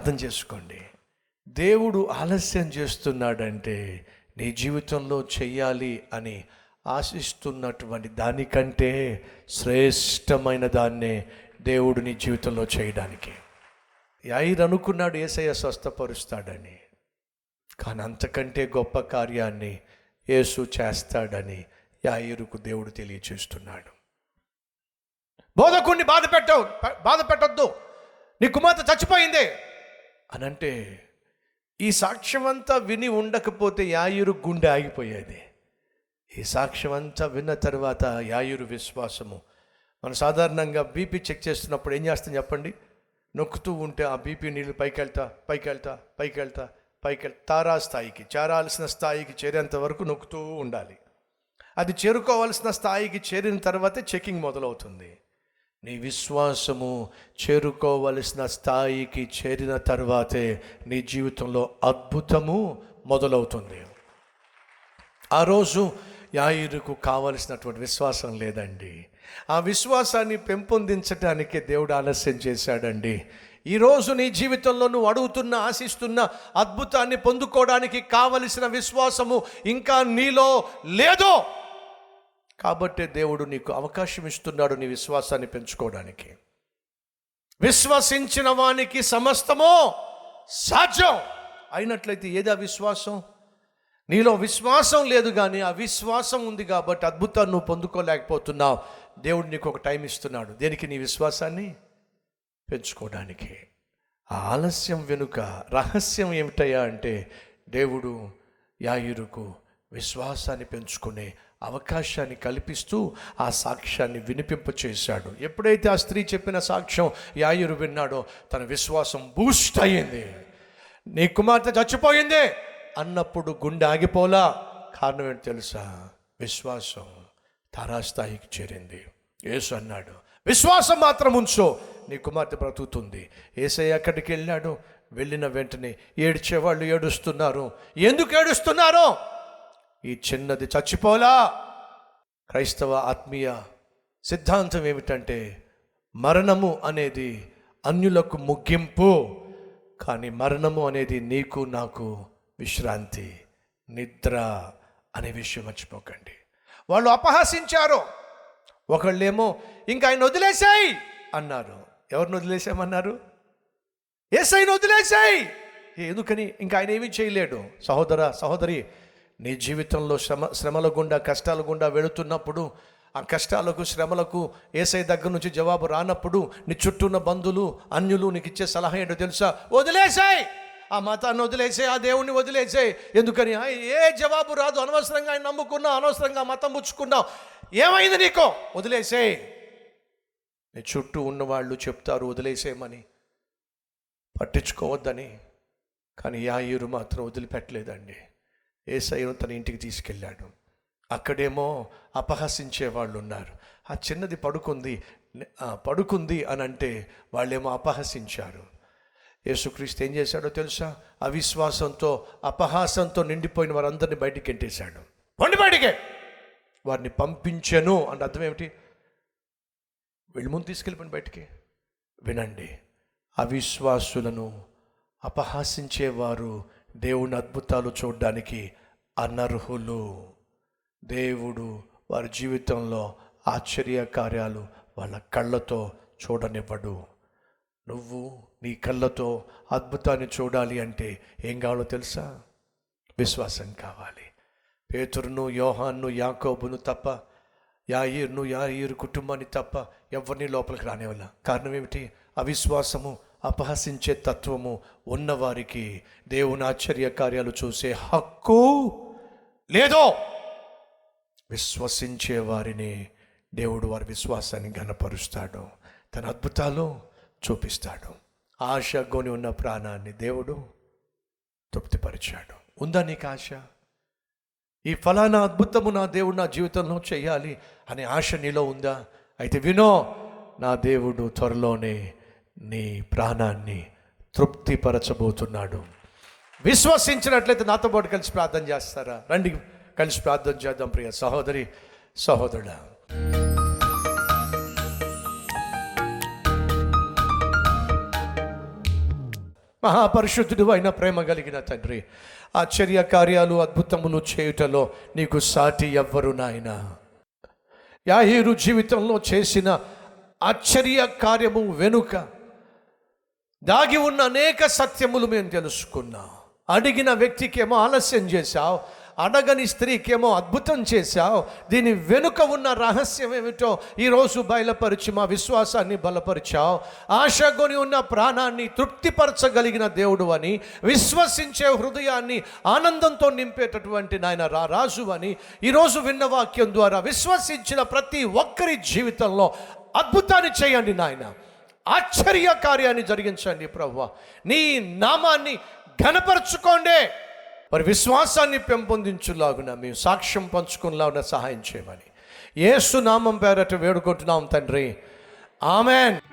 అర్థం చేసుకోండి. దేవుడు ఆలస్యం చేస్తున్నాడంటే నీ జీవితంలో చెయ్యాలి అని ఆశిస్తున్నటువంటి దానికంటే శ్రేష్టమైన దాన్నే దేవుడు నీ జీవితంలో చేయడానికి. యాయిర్ అనుకున్నాడు ఏసయ్య స్వస్థపరుస్తాడని కానీ అంతకంటే గొప్ప కార్యాన్ని యేసు చేస్తాడని యాయిరుకు దేవుడు తెలియచేస్తున్నాడు. బోధకుణ్ణి బాధ పెట్టవు బాధ పెట్టొద్దు నీ కుమార్తె చచ్చిపోయిందే. అనంటే ఈ సాక్ష్యం అంతా విని ఉండకపోతే యాయురు గుండె ఆగిపోయేది. ఈ సాక్ష్యం అంతా విన్న తర్వాత యాయురు విశ్వాసము. మనం సాధారణంగా బీపీ చెక్ చేస్తున్నప్పుడు ఏం చేస్తాం చెప్పండి? నొక్కుతూ ఉంటే ఆ బీపీ నీళ్ళు పైకి వెళ్తా పైకి వెళ్తా పైకి వెళ్తా పైకి వెళ్తా తారా స్థాయికి చేరాల్సిన స్థాయికి చేరేంత వరకు నొక్కుతూ ఉండాలి. అది చేరుకోవాల్సిన స్థాయికి చేరిన తర్వాతే చెకింగ్ మొదలవుతుంది. నీ విశ్వాసము చేరుకోవలసిన స్థాయికి చేరిన తర్వాతే నీ జీవితంలో అద్భుతము మొదలవుతుంది. ఆ రోజు యాయిరుకు కావలసినటువంటి విశ్వాసం లేదండి. ఆ విశ్వాసాన్ని పెంపొందించటానికి దేవుడు ఆలస్యం చేశాడండి. ఈరోజు నీ జీవితంలో నువ్వు అడుగుతున్న ఆశిస్తున్న అద్భుతాన్ని పొందుకోవడానికి కావలసిన విశ్వాసము ఇంకా నీలో లేదో కాబట్టే దేవుడు నీకు అవకాశం ఇస్తున్నాడు నీ విశ్వాసాన్ని పెంచుకోవడానికి. విశ్వసించిన వానికి సమస్తము సాధ్యం. అయినట్లయితే ఏది అవిశ్వాసం నీలో విశ్వాసం లేదు కానీ ఆ విశ్వాసం ఉంది కాబట్టి అద్భుతాన్ని నువ్వు పొందుకోలేకపోతున్నావు. దేవుడు నీకు ఒక టైం ఇస్తున్నాడు. దేనికి? నీ విశ్వాసాన్ని పెంచుకోవడానికి. ఆ ఆలస్యం వెనుక రహస్యం ఏమిటయ్యా అంటే దేవుడు యాయురుకు విశ్వాసాన్ని పెంచుకునే అవకాశాన్ని కల్పిస్తూ ఆ సాక్ష్యాన్ని వినిపింపచేశాడు ఎప్పుడైతే ఆ స్త్రీ చెప్పిన సాక్ష్యం యాయురు విన్నాడో తన విశ్వాసం బూస్ట్ అయ్యింది. నీ కుమార్తె చచ్చిపోయింది అన్నప్పుడు గుండె ఆగిపోలా. కారణం ఏంటి తెలుసా? విశ్వాసం తారాస్థాయికి చేరింది. యేసు అన్నాడు విశ్వాసం మాత్రం ఉంచో. నీ కుమార్తె బ్రతుకుతుంది. ఏసయ్య అక్కడికి వెళ్ళాడు. వెళ్ళిన వెంటనే ఏడ్చేవాళ్ళు ఏడుస్తున్నారు. ఎందుకు ఏడుస్తున్నారు? ఈ చిన్నది చచ్చిపోలా? క్రైస్తవ ఆత్మీయ సిద్ధాంతం ఏమిటంటే మరణము అనేది అన్యులకు ముగింపు కానీ మరణము అనేది నీకు నాకు విశ్రాంతి నిద్ర అనే విషయం మర్చిపోకండి. వాళ్ళు అపహసించారు. ఒకళ్ళేమో ఇంకా ఆయన వదిలేసాయి! అన్నారు. ఎవరిని వదిలేసామన్నారు? ఏసైని వదిలేసాయి! ఎందుకని? ఇంకా ఆయన ఏమీ చేయలేడు. సహోదర సహోదరి నీ జీవితంలో శ్రమ శ్రమల గుండా కష్టాల గుండా వెళుతున్నప్పుడు ఆ కష్టాలకు శ్రమలకు ఏసై దగ్గర నుంచి జవాబు రానప్పుడు నీ చుట్టూ ఉన్న బంధువులు అన్యులు నీకు ఇచ్చే సలహా ఏంటో తెలుసా? వదిలేసాయి! ఆ మతాన్ని వదిలేసే ఆ దేవుణ్ణి వదిలేసే ఎందుకని? ఆ ఏ జవాబు రాదు. అనవసరంగా ఆయన నమ్ముకున్నావు అనవసరంగా మతం పుచ్చుకున్నావు. ఏమైంది నీకో? వదిలేసేయ్! నీ చుట్టూ ఉన్నవాళ్ళు చెప్తారు వదిలేసేయమని. పట్టించుకోవద్దని. కానీ యాయూరు మాత్రం వదిలిపెట్టలేదండి. ఏసయ్యను తన ఇంటికి తీసుకెళ్ళాడు. అక్కడేమో అపహసించే వాళ్ళు ఉన్నారు ఆ చిన్నది పడుకుంది పడుకుంది అని అంటే వాళ్ళేమో అపహసించారు. యేసుక్రీస్తు ఏం చేశాడో తెలుసా? అవిశ్వాసంతో అపహాసంతో నిండిపోయిన వారందరిని బయటికి ఎంటేశాడు. వండి బయటికే! వారిని పంపించను అంటే అర్థం ఏమిటి? వెళ్ళి ముందు తీసుకెళ్ళిపోయిన బయటికి. వినండి అవిశ్వాసులను అపహాసించేవారు దేవుని అద్భుతాలు చూడడానికి అనర్హులు. దేవుడు వారి జీవితంలో ఆశ్చర్య కార్యాలు వాళ్ళ కళ్ళతో చూడనివ్వడు. నువ్వు నీ కళ్ళతో అద్భుతాన్ని చూడాలి అంటే ఏం కావాలో తెలుసా? విశ్వాసం కావాలి. పేతురును యోహాన్ను యాకోబును తప్ప యాయిర్ను యాయిరు కుటుంబాన్ని తప్ప ఎవరిని లోపలికి రానివ్వాల. కారణం ఏమిటి? అవిశ్వాసము అపహసించే తత్వము ఉన్నవారికి దేవుని ఆశ్చర్య కార్యాలు చూసే హక్కు లేదో. విశ్వసించే వారిని దేవుడు వారి విశ్వాసాన్ని ఘనపరుస్తాడు. తన అద్భుతాలు చూపిస్తాడు. ఆశ కొని ఉన్న ప్రాణాన్ని దేవుడు తృప్తిపరిచాడు. ఉందా నీకు ఆశ? ఈ ఫలానా అద్భుతము నా దేవుడు నా జీవితంలో చేయాలి అనే ఆశ నీలో ఉందా? అయితే వినో నా దేవుడు త్వరలోనే నీ ప్రాణాన్ని తృప్తిపరచబోతున్నాడు. విశ్వసించినట్లయితే నాతో పాటు కలిసి ప్రార్థన చేస్తారా? రండి కలిసి ప్రార్థన చేద్దాం ప్రియ సహోదరి సహోదరుడా. మహాపరిశుద్ధుడు అయిన ప్రేమ కలిగిన తండ్రి ఆశ్చర్య కార్యాలు అద్భుతములు చేయుటలో నీకు సాటి ఎవ్వరు నాయనా. యాహీరు జీవితంలో చేసిన ఆశ్చర్య కార్యము వెనుక దాగి ఉన్న అనేక సత్యములు మేము తెలుసుకున్నాం. అడిగిన వ్యక్తికేమో ఆలస్యం చేశావు అడగని స్త్రీకేమో అద్భుతం చేశావు దీని వెనుక ఉన్న రహస్యం ఏమిటో ఈరోజు బయలుపరిచి మా విశ్వాసాన్ని బలపరిచావు. ఆశగొని ఉన్న ప్రాణాన్ని తృప్తిపరచగలిగిన దేవుడు అని విశ్వసించే హృదయాన్ని ఆనందంతో నింపేటటువంటి నాయన రా రాజు అని ఈరోజు విన్న వాక్యం ద్వారా విశ్వసించిన ప్రతి ఒక్కరి జీవితంలో అద్భుతాన్ని చేయండి నాయన. ఆశ్చర్య కార్యాన్ని జరిగించండి ప్రభు నీ నామాన్ని ఘనపరచుకోండి. మరి విశ్వాసాన్ని పెంపొందించులాగున మేము సాక్ష్యం పంచుకునేలాగున సహాయం చేయమని. ఏసునామం పేరట వేడుకుంటున్నాం తండ్రి. ఆమెన్.